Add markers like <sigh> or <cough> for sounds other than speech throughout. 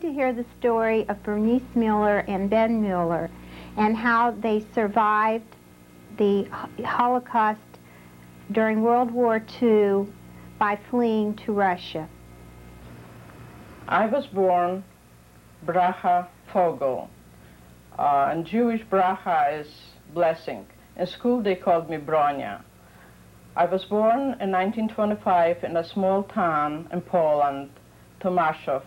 going to hear the story of Bernice Muler and Ben Muler and how they survived the Holocaust during World War II by fleeing to Russia. I was born Bracha Fogel, uh, and Jewish Bracha is blessing. In school they called me Bronya. I was born in 1925 in a small town in Poland, Tomaszów,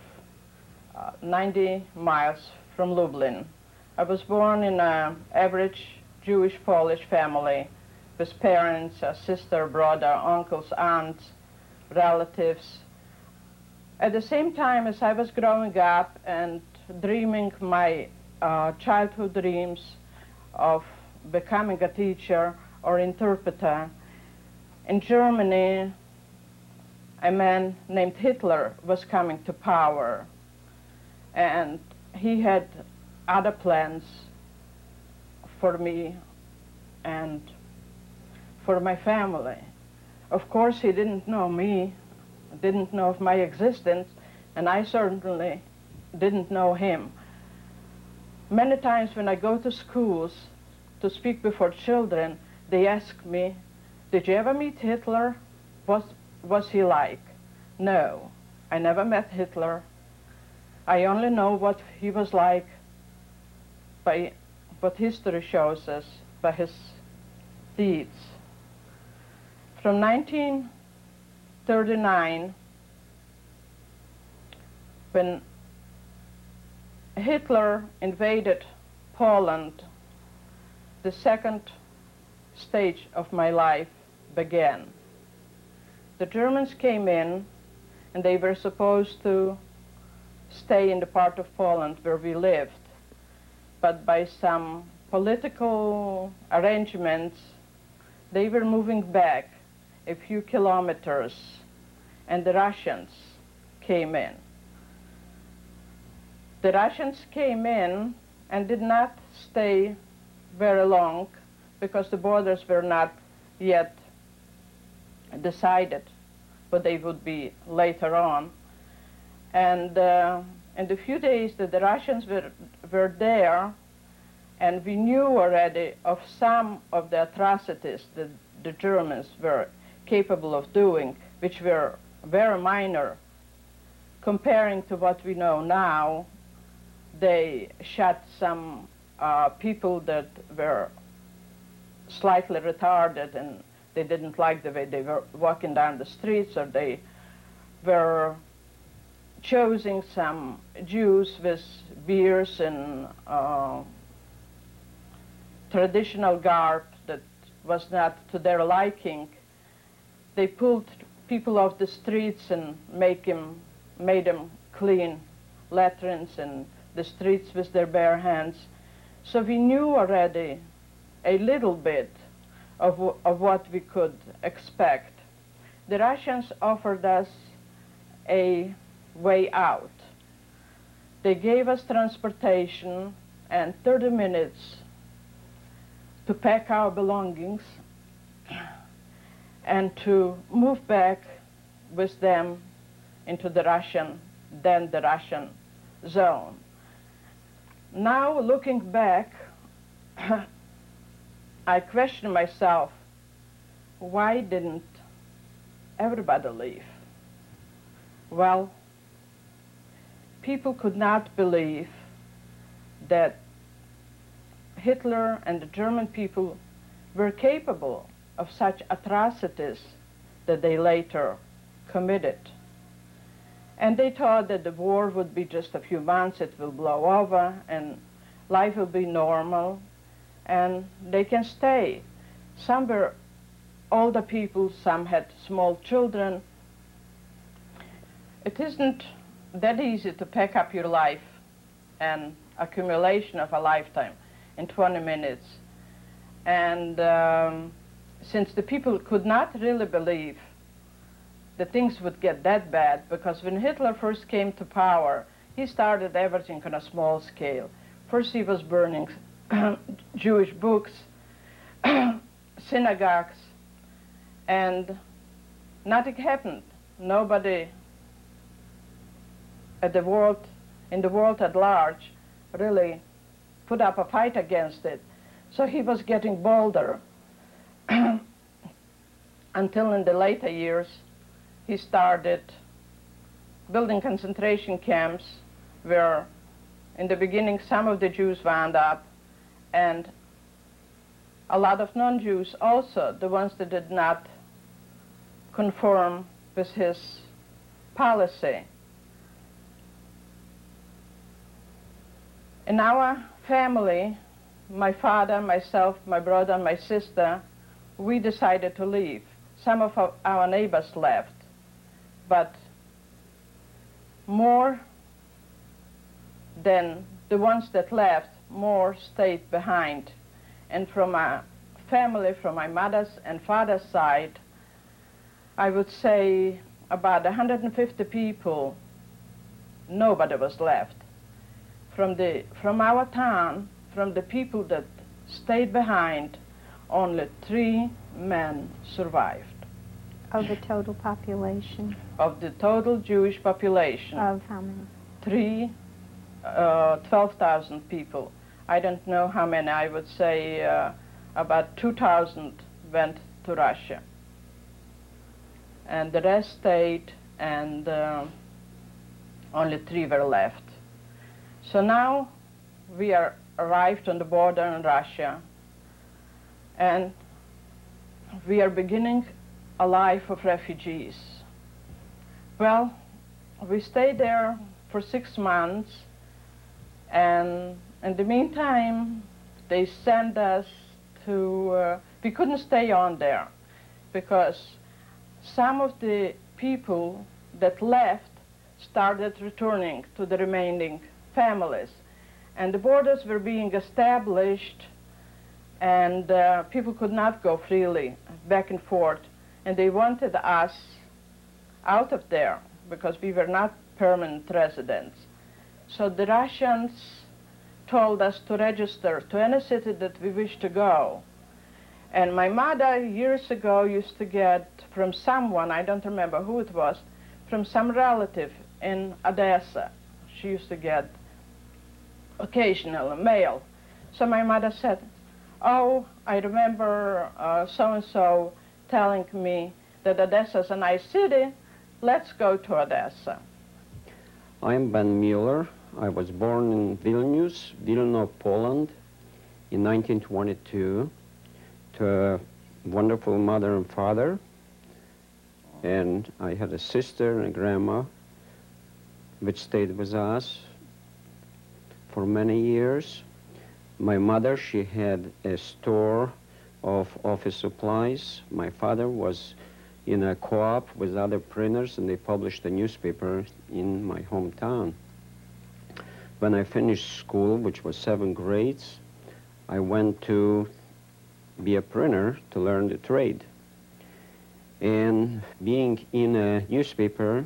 uh, 90 miles from Lublin. I was born in an average Jewish Polish family with parents, a sister, brother, uncles, aunts, relatives. At the same time as I was growing up and dreaming my uh, childhood dreams of becoming a teacher or interpreter, in Germany, a man named Hitler was coming to power, and he had other plans for me and for my family. Of course, he didn't know me, didn't know of my existence, and I certainly didn't know him. Many times when I go to schools to speak before children, they ask me, did you ever meet Hitler? Was, was he like? No, I never met Hitler. I only know what he was like by what history shows us, by his deeds. From 1939, when Hitler invaded Poland, the second stage of my life began. The Germans came in and they were supposed to stay in the part of Poland where we lived. But by some political arrangements, they were moving back a few kilometers and the Russians came in. The Russians came in and did not stay very long because the borders were not yet decided, but they would be later on. And uh, in the few days that the Russians were, were there, and we knew already of some of the atrocities that the Germans were capable of doing, which were very minor comparing to what we know now. They shot some uh, people that were slightly retarded and they didn't like the way they were walking down the streets or they were choosing some Jews with beards and uh, traditional garb that was not to their liking. They pulled people off the streets and make him, made them clean latrines and the streets with their bare hands. So we knew already a little bit of, of what we could expect. The Russians offered us a way out. They gave us transportation and 30 minutes to pack our belongings and to move back with them into the Russian, then the Russian zone. Now, looking back, <coughs> I question myself, why didn't everybody leave? Well, people could not believe that Hitler and the German people were capable of such atrocities that they later committed. And they thought that the war would be just a few months, it will blow over, and life will be normal, and they can stay. Some were older people, some had small children. It isn't that easy to pack up your life and accumulation of a lifetime in 20 minutes. And um, since the people could not really believe that things would get that bad, because when Hitler first came to power, he started everything on a small scale. First he was burning <coughs> Jewish books, <coughs> synagogues, and nothing happened. Nobody at the World in the world at large really put up a fight against it. So he was getting bolder <clears throat> until in the later years he started building concentration camps where in the beginning some of the Jews wound up and a lot of non-Jews also, the ones that did not conform with his policy. In our family, my father, myself, my brother, and my sister, we decided to leave. Some of our neighbors left, but more than the ones that left, more stayed behind. And from my family, from my mother's and father's side, I would say about 150 people, nobody was left. From, the, from our town, from the people that stayed behind, only three men survived. Of the total population? Of the total Jewish population. Of how many? Three, uh, 12,000 people. I don't know how many. I would say uh, about 2,000 went to Russia. And the rest stayed, and uh, only three were left. So now we are arrived on the border in Russia, and we are beginning a life of refugees. Well, we stayed there for six months, and in the meantime, they sent us to, uh, we couldn't stay on there because some of the people that left started returning to the remaining families. And the borders were being established and uh, people could not go freely back and forth. And they wanted us out of there because we were not permanent residents. So the Russians told us to register to any city that we wish to go. And my mother years ago used to get from someone, I don't remember who it was, from some relative in Odessa. She used to get occasional mail. So my mother said, oh, I remember uh, so-and-so telling me that Odessa is a nice city. Let's go to Odessa. I'm Ben Muler. I was born in Vilnius, Vilna, Poland, in 1922 to a wonderful mother and father. And I had a sister and a grandma which stayed with us for many years. My mother, she had a store of office supplies. My father was in a co-op with other printers and they published a newspaper in my hometown. When I finished school, which was seven grades, I went to be a printer to learn the trade. And being in a newspaper,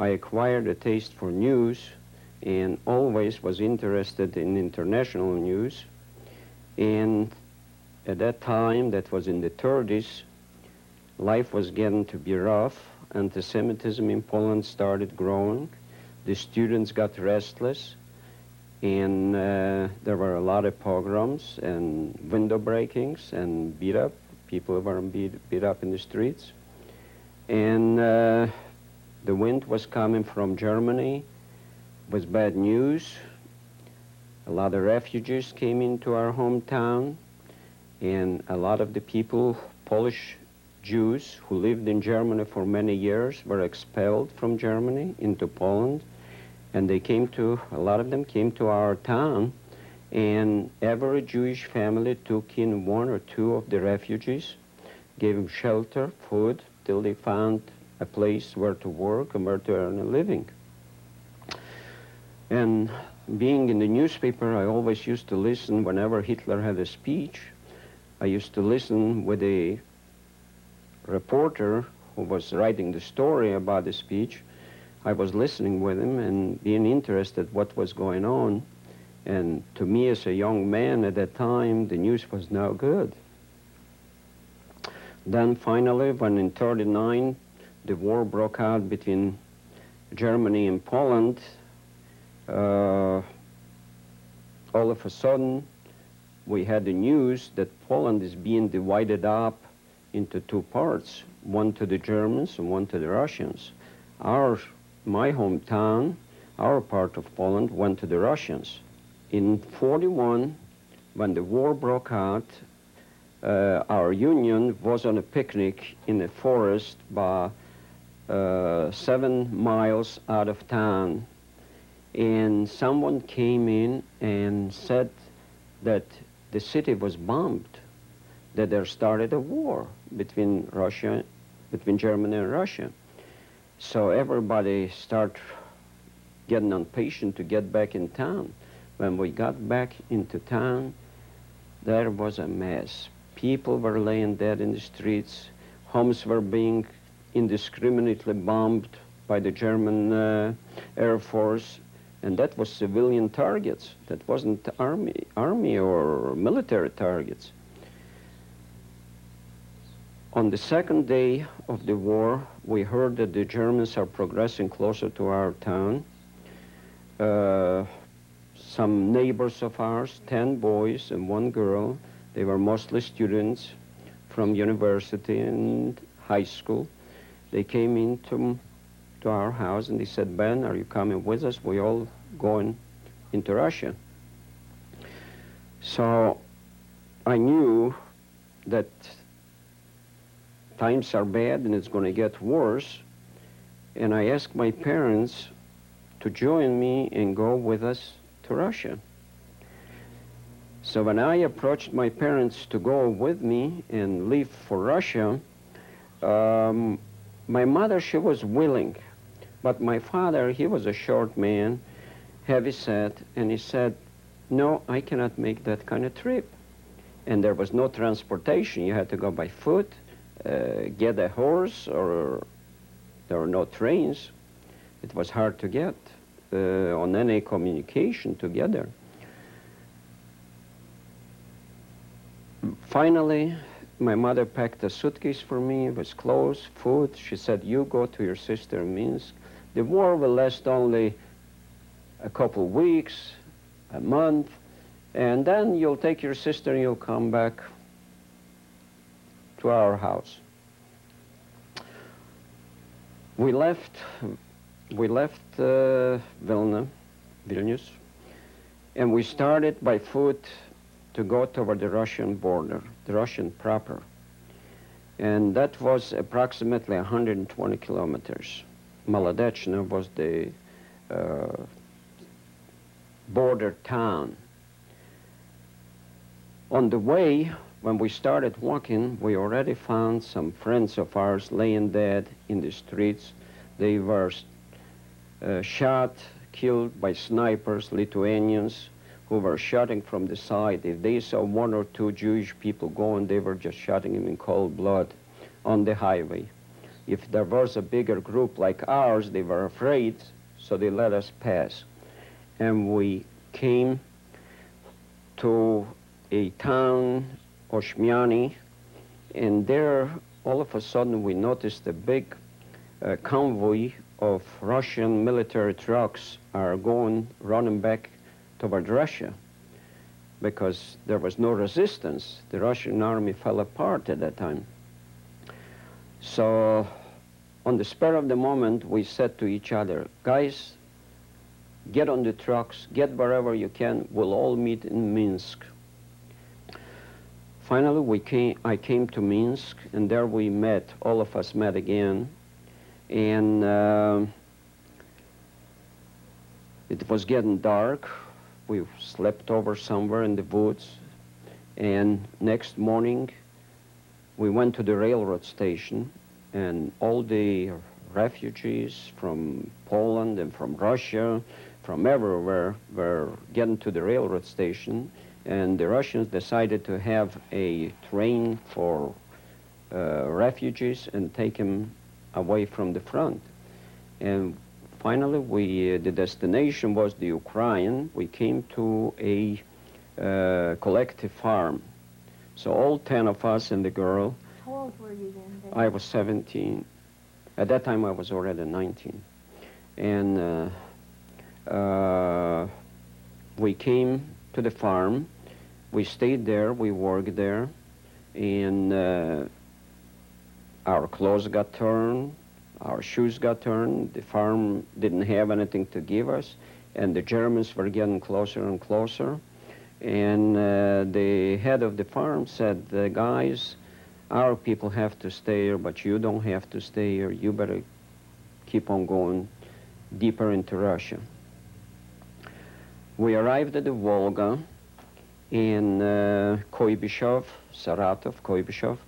I acquired a taste for news and always was interested in international news. And at that time, that was in the 30s, life was getting to be rough. Anti-Semitism in Poland started growing. The students got restless. And uh, there were a lot of pogroms and window breakings and beat up. People were beat, beat up in the streets. And uh, the wind was coming from Germany with bad news. A lot of refugees came into our hometown, and a lot of the people, Polish Jews who lived in Germany for many years, were expelled from Germany into Poland. And they came to, a lot of them came to our town, and every Jewish family took in one or two of the refugees, gave them shelter, food, till they found a place where to work and where to earn a living. And being in the newspaper, I always used to listen whenever Hitler had a speech. I used to listen with a reporter who was writing the story about the speech. I was listening with him and being interested what was going on. And to me as a young man at that time, the news was no good. Then finally, when in 39, the war broke out between Germany and Poland, uh, all of a sudden, we had the news that Poland is being divided up into two parts, one to the Germans and one to the Russians. Our, my hometown, our part of Poland went to the Russians. In 41, when the war broke out, uh, our union was on a picnic in the forest by uh, seven miles out of town. And someone came in and said that the city was bombed, that there started a war between Russia, between Germany and Russia. So everybody started getting impatient to get back in town. When we got back into town, there was a mess. People were laying dead in the streets. Homes were being indiscriminately bombed by the German uh, Air Force. And that was civilian targets. That wasn't army, army or military targets. On the second day of the war, we heard that the Germans are progressing closer to our town. Uh, some neighbors of ours, 10 boys and one girl, they were mostly students from university and high school. They came into to our house and they said, Ben, are you coming with us? We all going into Russia. So I knew that times are bad and it's going to get worse. And I asked my parents to join me and go with us to Russia. So when I approached my parents to go with me and leave for Russia, um, my mother, she was willing. But my father, he was a short man, heavy set, and he said, no, I cannot make that kind of trip. And there was no transportation. You had to go by foot, uh, get a horse, or there were no trains. It was hard to get uh, on any communication together. Finally, my mother packed a suitcase for me with clothes, food. She said, you go to your sister in Minsk. The war will last only a couple weeks, a month, and then you'll take your sister and you'll come back to our house. We left, we left uh, Vilna, Vilnius, and we started by foot to go toward the Russian border, the Russian proper. And that was approximately 120 kilometers. Molodechno was the uh, border town. On the way, when we started walking, we already found some friends of ours laying dead in the streets. They were uh, shot, killed by snipers, Lithuanians, who were shooting from the side. If they saw one or two Jewish people going, they were just shooting them in cold blood on the highway. If there was a bigger group like ours, they were afraid, so they let us pass. And we came to a town, Oshmiany, and there, all of a sudden, we noticed a big uh, convoy of Russian military trucks are going, running back toward Russia because there was no resistance. The Russian army fell apart at that time. So on the spur of the moment, we said to each other, guys, get on the trucks, get wherever you can, we'll all meet in Minsk. Finally, we came, I came to Minsk, and there we met, all of us met again, and uh, it was getting dark we slept over somewhere in the woods. And next morning, we went to the railroad station, and all the refugees from Poland and from Russia, from everywhere, were getting to the railroad station. And the Russians decided to have a train for uh, refugees and take them away from the front. And finally, we, uh, the destination was the Ukraine. We came to a uh, collective farm. So all 10 of us and the girl. How old were you then? David? I was 17. At that time, I was already 19. And uh, we came to the farm. We stayed there. We worked there, and uh, our clothes got torn, our shoes got torn. The farm didn't have anything to give us, and the Germans were getting closer and closer. And uh, the head of the farm said, "The guys, our people have to stay here, but you don't have to stay here. You better keep on going deeper into Russia." We arrived at the Volga in uh, Kuibyshev, Saratov, Kuibyshev,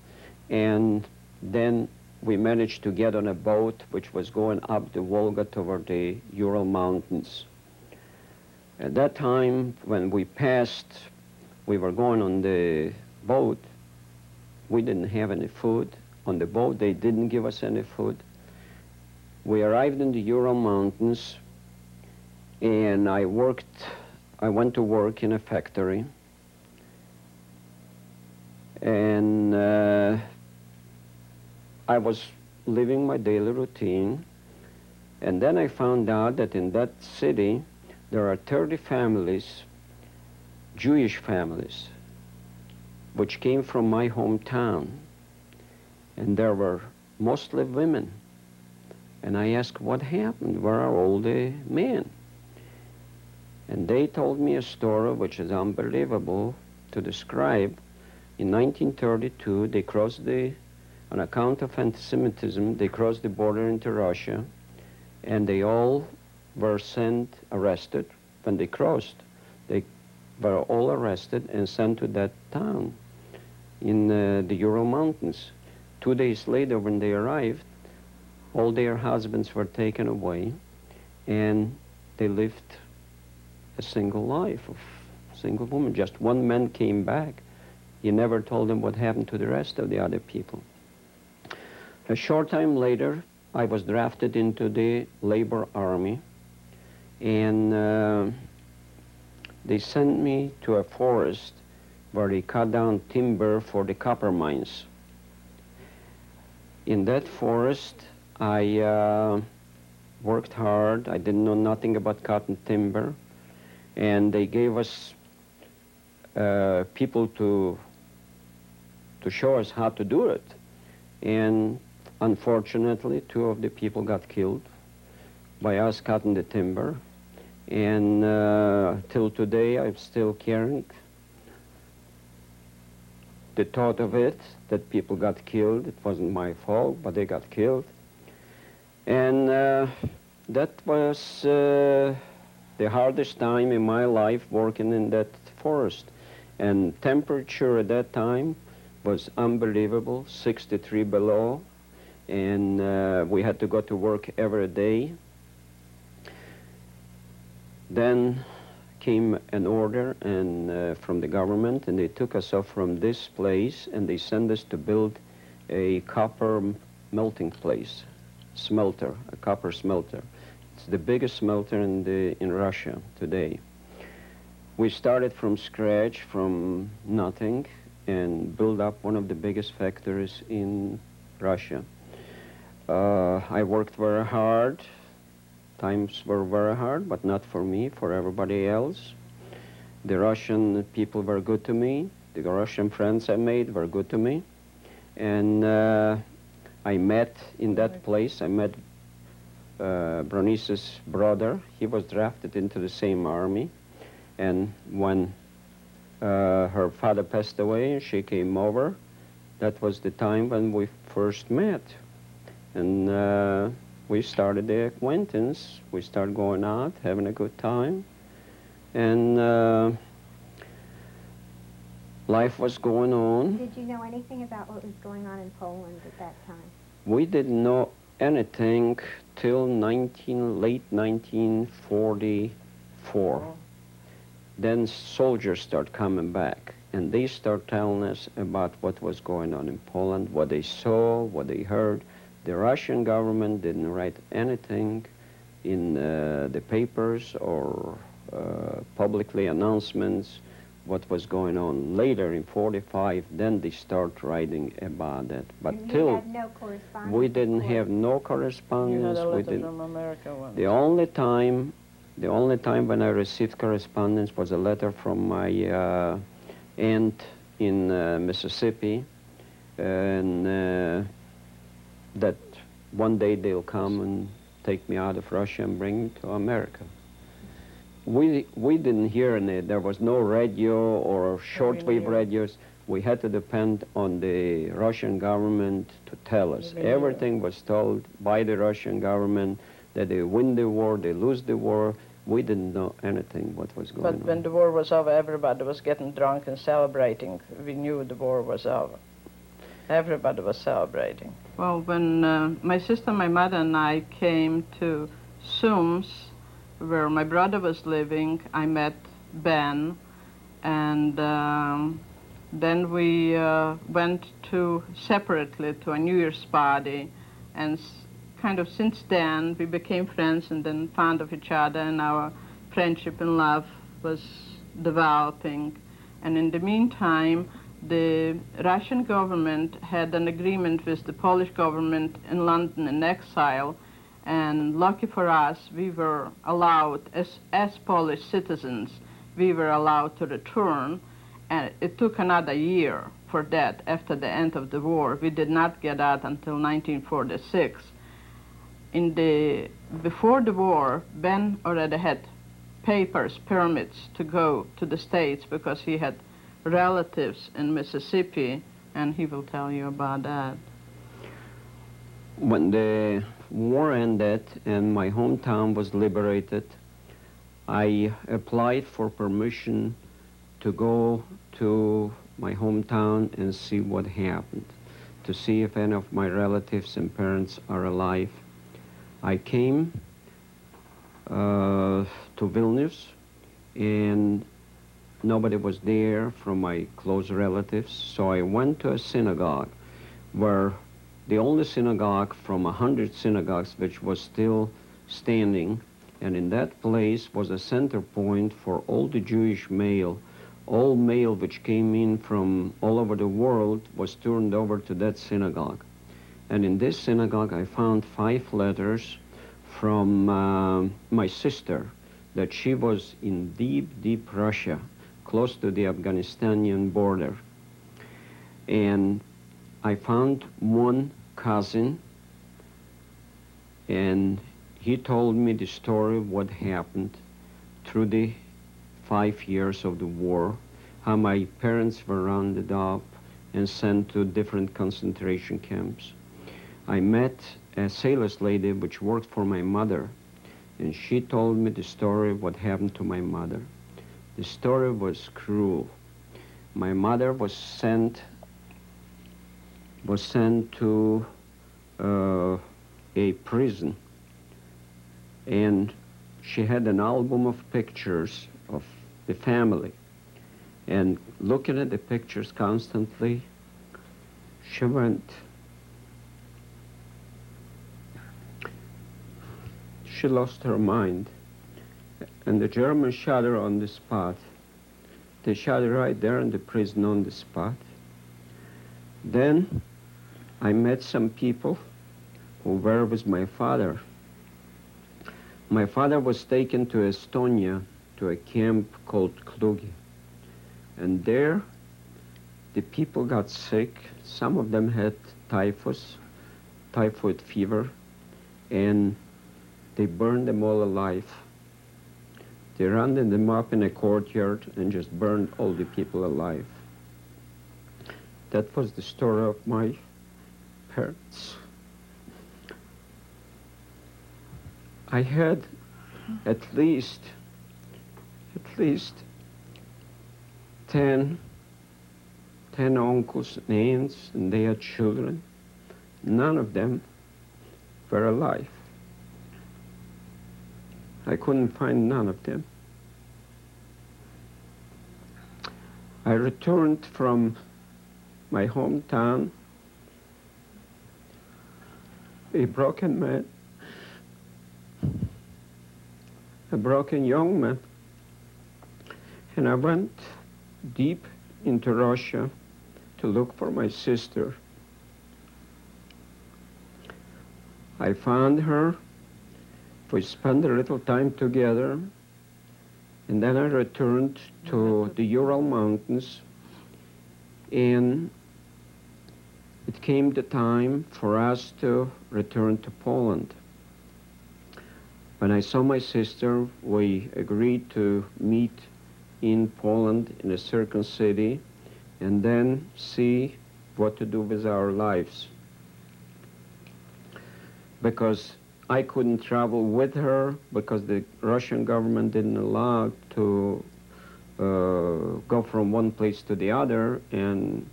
and then we managed to get on a boat which was going up the Volga toward the Ural Mountains. At that time, when we passed, we were going on the boat, we didn't have any food. On the boat, they didn't give us any food. We arrived in the Ural Mountains, and I worked, I went to work in a factory. And uh, I was living my daily routine. And then I found out that in that city, there are 30 families, Jewish families, which came from my hometown. And there were mostly women. And I asked, what happened? Where are all the men? And they told me a story which is unbelievable to describe. In 1932, they crossed the, on account of anti-Semitism, they crossed the border into Russia, and they all were sent, arrested. When they crossed, they were all arrested and sent to that town in uh, the Ural Mountains. Two days later, when they arrived, all their husbands were taken away, and they lived a single life of single woman. Just one man came back. He never told them what happened to the rest of the other people. A short time later, I was drafted into the labor army, and uh, they sent me to a forest where they cut down timber for the copper mines. In that forest, I uh, worked hard. I didn't know nothing about cotton timber and they gave us uh, people to to show us how to do it. And unfortunately, two of the people got killed by us cutting the timber. And uh, till today, I'm still carrying the thought of it, that people got killed. It wasn't my fault, but they got killed. And uh, that was uh, the hardest time in my life working in that forest. And temperature at that time was unbelievable, 63 below. And uh, we had to go to work every day. Then came an order and uh, from the government, and they took us off from this place, and they sent us to build a copper melting place, smelter, a copper smelter. It's the biggest smelter in, the, in Russia today. We started from scratch, from nothing, and built up one of the biggest factories in Russia. Uh, I worked very hard. Times were very hard, but not for me, for everybody else. The Russian people were good to me. The Russian friends I made were good to me. And uh, I met in that place, I met uh, Bronice's brother. He was drafted into the same army. And when uh, her father passed away and she came over, that was the time when we first met. And uh, we started the acquaintance. We started going out, having a good time. And uh, life was going on. Did you know anything about what was going on in Poland at that time? We didn't know anything till 19, late 1944. Then soldiers start coming back, and they start telling us about what was going on in Poland, what they saw, what they heard. The Russian government didn't write anything in uh, the papers or uh, publicly announcements what was going on. Later in 45, then they start writing about it. But And you till had no correspondence we didn't before. have no You correspondence. had a we didn't. from America once. The only time The only time when I received correspondence was a letter from my uh, aunt in uh, Mississippi, and uh, that one day they'll come and take me out of Russia and bring me to America. We, we didn't hear any, there was no radio or shortwave knew. radios. We had to depend on the Russian government to tell us. We. Everything was told by the Russian government that they win the war, they lose the war. We didn't know anything what was going But on. when the war was over, everybody was getting drunk and celebrating. We knew the war was over. Everybody was celebrating. Well, when uh, my sister, my mother, and I came to Sums, where my brother was living, I met Ben, and um, then we uh, went to separately to a New Year's party, and s- kind of since then we became friends and then fond of each other, and our friendship and love was developing. And in the meantime, the Russian government had an agreement with the Polish government in London in exile, and lucky for us, we were allowed, as, as Polish citizens, we were allowed to return, and it took another year for that after the end of the war. We did not get out until 1946. In the, before the war, Ben already had papers, permits to go to the States because he had relatives in Mississippi, and he will tell you about that. When the war ended and my hometown was liberated, I applied for permission to go to my hometown and see what happened, to see if any of my relatives and parents are alive. I came uh, to Vilnius and nobody was there from my close relatives, so I went to a synagogue where the only synagogue from a hundred synagogues which was still standing, and in that place was a center point for all the Jewish mail. All mail which came in from all over the world was turned over to that synagogue. And in this synagogue, I found five letters from uh, my sister that she was in deep, deep Russia, close to the Afghanistanian border. And I found one cousin, and he told me the story of what happened through the five years of the war, how my parents were rounded up and sent to different concentration camps. I met a sailor's lady which worked for my mother, and she told me the story of what happened to my mother. The story was cruel. My mother was sent was sent to uh, a prison, and she had an album of pictures of the family. And looking at the pictures constantly, she went. She lost her mind, and the Germans shot her on the spot. They shot her right there in the prison on the spot. Then I met some people who were with my father. My father was taken to Estonia to a camp called Klooga. And there the people got sick. Some of them had typhus, typhoid fever, and they burned them all alive. They rounded them up in a courtyard and just burned all the people alive. That was the story of my parents. I had at least, at least 10, 10 uncles and aunts, and their children. None of them were alive. I couldn't find none of them. I returned from my hometown a broken man, a broken young man. And I went deep into Russia to look for my sister. I found her We spent a little time together, and then I returned to the Ural Mountains, and it came the time for us to return to Poland. When I saw my sister, we agreed to meet in Poland in a certain city and then see what to do with our lives. Because I couldn't travel with her because the Russian government didn't allow to uh, go from one place to the other and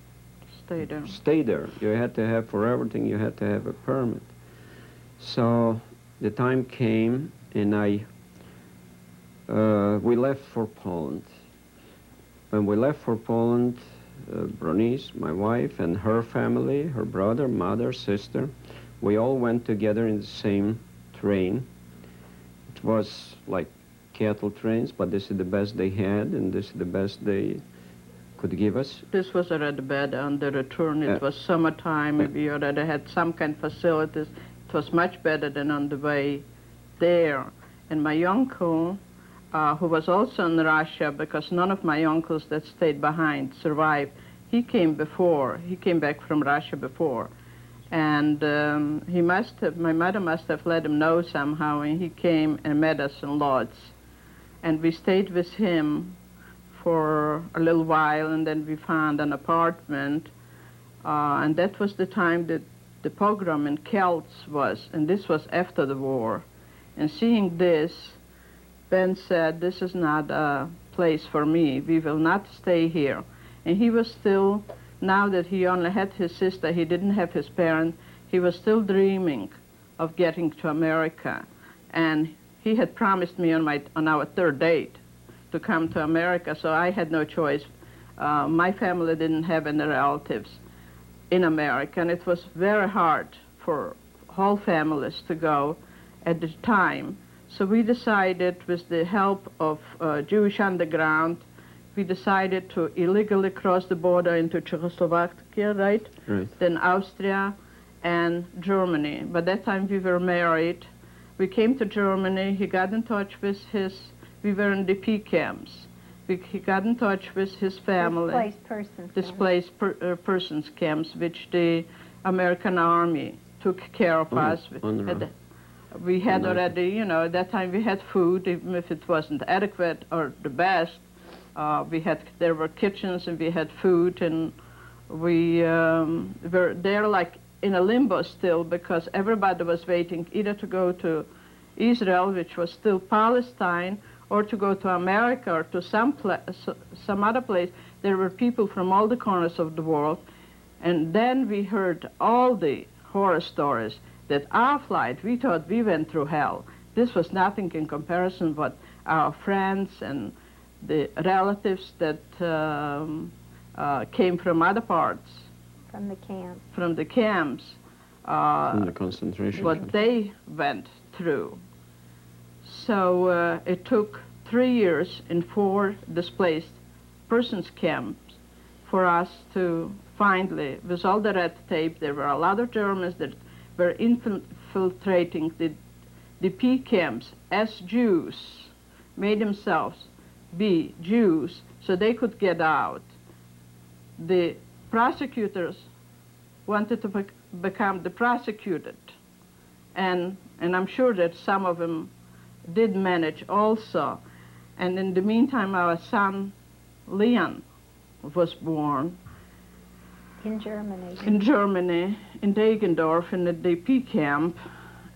Stay there. stay there. You had to have for everything. You had to have a permit. So the time came, and I uh, we left for Poland. When we left for Poland, uh, Bronice, my wife, and her family, her brother, mother, sister, we all went together in the same train. It was like cattle trains, but this is the best they had, and this is the best they could give us. This was already bad on the return. It Yeah. was summertime. Yeah. We already had some kind of facilities. It was much better than on the way there. And my uncle, uh, who was also in Russia, because none of my uncles that stayed behind survived, he came before. He came back from Russia before. And um, he must have, my mother must have let him know somehow, and he came and met us in Lodz. And we stayed with him for a little while, and then we found an apartment. Uh, and that was the time that the pogrom in Kielce was, and this was after the war. And seeing this, Ben said, This is not a place for me. We will not stay here. And he was still, now that he only had his sister, he didn't have his parents, he was still dreaming of getting to America. And he had promised me on, my, on our third date to come to America, so I had no choice. Uh, my family didn't have any relatives in America, and it was very hard for whole families to go at the time. So we decided, with the help of uh, Jewish underground, we decided to illegally cross the border into Czechoslovakia, right? Right. Then Austria and Germany. By that time we were married. We came to Germany. He got in touch with his, we were in DP camps. We, he got in touch with his family Displaced persons. displaced per, uh, persons camps, which the American Army took care of Oh, us. We UNRRA. had, we had Wonderful. already, you know, at that time we had food, even if it wasn't adequate or the best. Uh, we had, there were kitchens and we had food, and we um, were there like in a limbo still because everybody was waiting either to go to Israel, which was still Palestine, or to go to America or to some, pla- some other place. There were people from all the corners of the world. And then we heard all the horror stories that our flight, we thought we went through hell. This was nothing in comparison what our friends and the relatives that um, uh, came from other parts, From the camp. from the camps, uh, From the concentration what camp. they went through. So uh, it took three years in four displaced persons camps for us to finally, with all the red tape, there were a lot of Germans that were infiltrating the, DP camps as Jews, made themselves be Jews so they could get out. The prosecutors wanted to bec- become the prosecuted. And, and I'm sure that some of them did manage also. And in the meantime, our son, Leon, was born In Germany. in Germany, in Deggendorf, in the DP camp.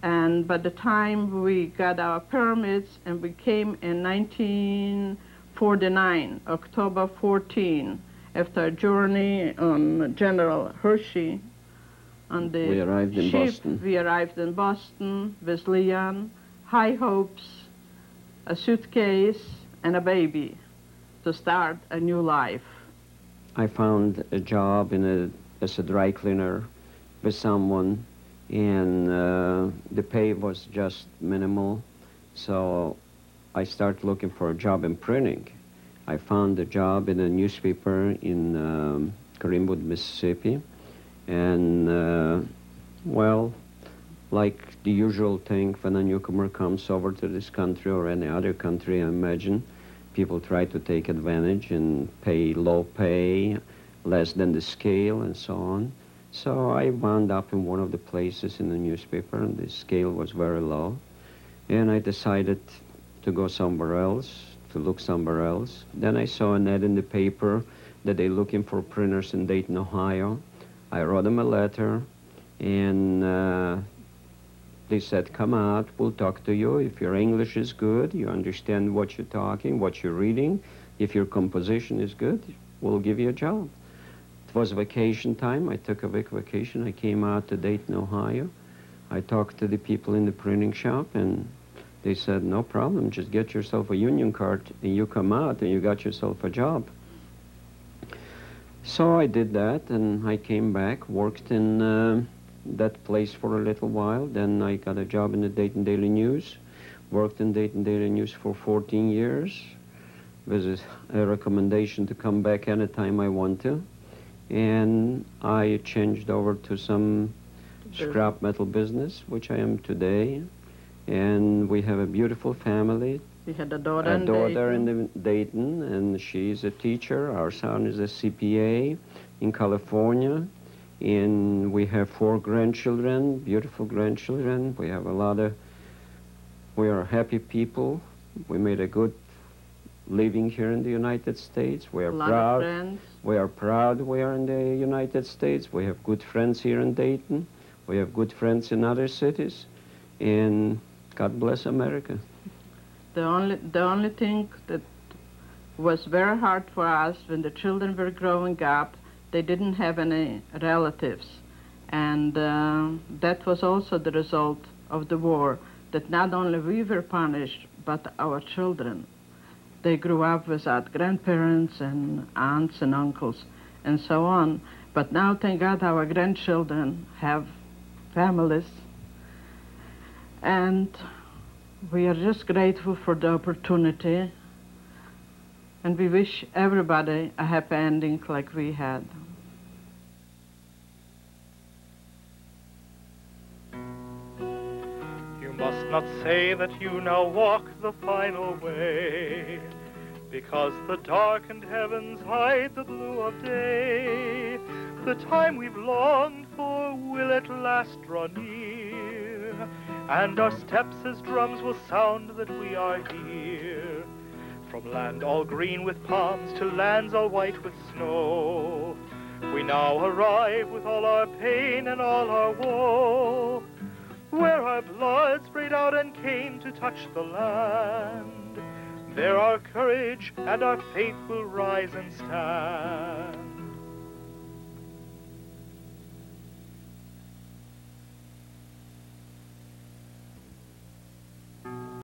And by the time we got our permits and we came in 1949, October 14, after a journey on General Hersey on the We arrived in ship, Boston. we arrived in Boston with Leon, high hopes, a suitcase, and a baby to start a new life. I found a job in a, as a dry cleaner with someone, and uh, the pay was just minimal. So I started looking for a job in printing. I found a job in a newspaper in um, Greenwood, Mississippi, and uh, well, like the usual thing when a newcomer comes over to this country or any other country, I imagine. People try to take advantage and pay low pay, less than the scale, and so on. So I wound up in one of the places in the newspaper, and the scale was very low. And I decided to go somewhere else, to look somewhere else. Then I saw an ad in the paper that they're looking for printers in Dayton, Ohio. I wrote them a letter, and uh, they said, come out, we'll talk to you. If your English is good, you understand what you're talking, what you're reading, if your composition is good, we'll give you a job. It was vacation time. I took a big vacation. I came out to Dayton, Ohio. I talked to the people in the printing shop, and they said, no problem, just get yourself a union card, and you come out, and you got yourself a job. So I did that, and I came back, worked in uh, that place for a little while. Then I got a job in the Dayton Daily News, worked in Dayton Daily News for 14 years. With a recommendation to come back anytime I want to and I changed over to some scrap metal business, which I am today. And we have a beautiful family. We had a daughter, a in daughter Dayton. in Dayton, and she's a teacher. Our son is a CPA in California. And we have four grandchildren, beautiful grandchildren. We have a lot of, we are happy people. We made a good living here in the United States. We are proud. of friends. We are proud we are in the United States. We have good friends here in Dayton. We have good friends in other cities. And God bless America. The only, the only thing that was very hard for us when the children were growing up, they didn't have any relatives. And uh, that was also the result of the war, that not only we were punished, but our children. They grew up without grandparents and aunts and uncles and so on. But now, thank God, our grandchildren have families. And we are just grateful for the opportunity. And we wish everybody a happy ending like we had. You must not say that you now walk the final way, because the darkened heavens hide the blue of day. The time we've longed for will at last draw near, and our steps as drums will sound that we are here. From land all green with palms to lands all white with snow, we now arrive with all our pain and all our woe where our blood sprayed out and came to touch the land. There our courage and our faith will rise and stand.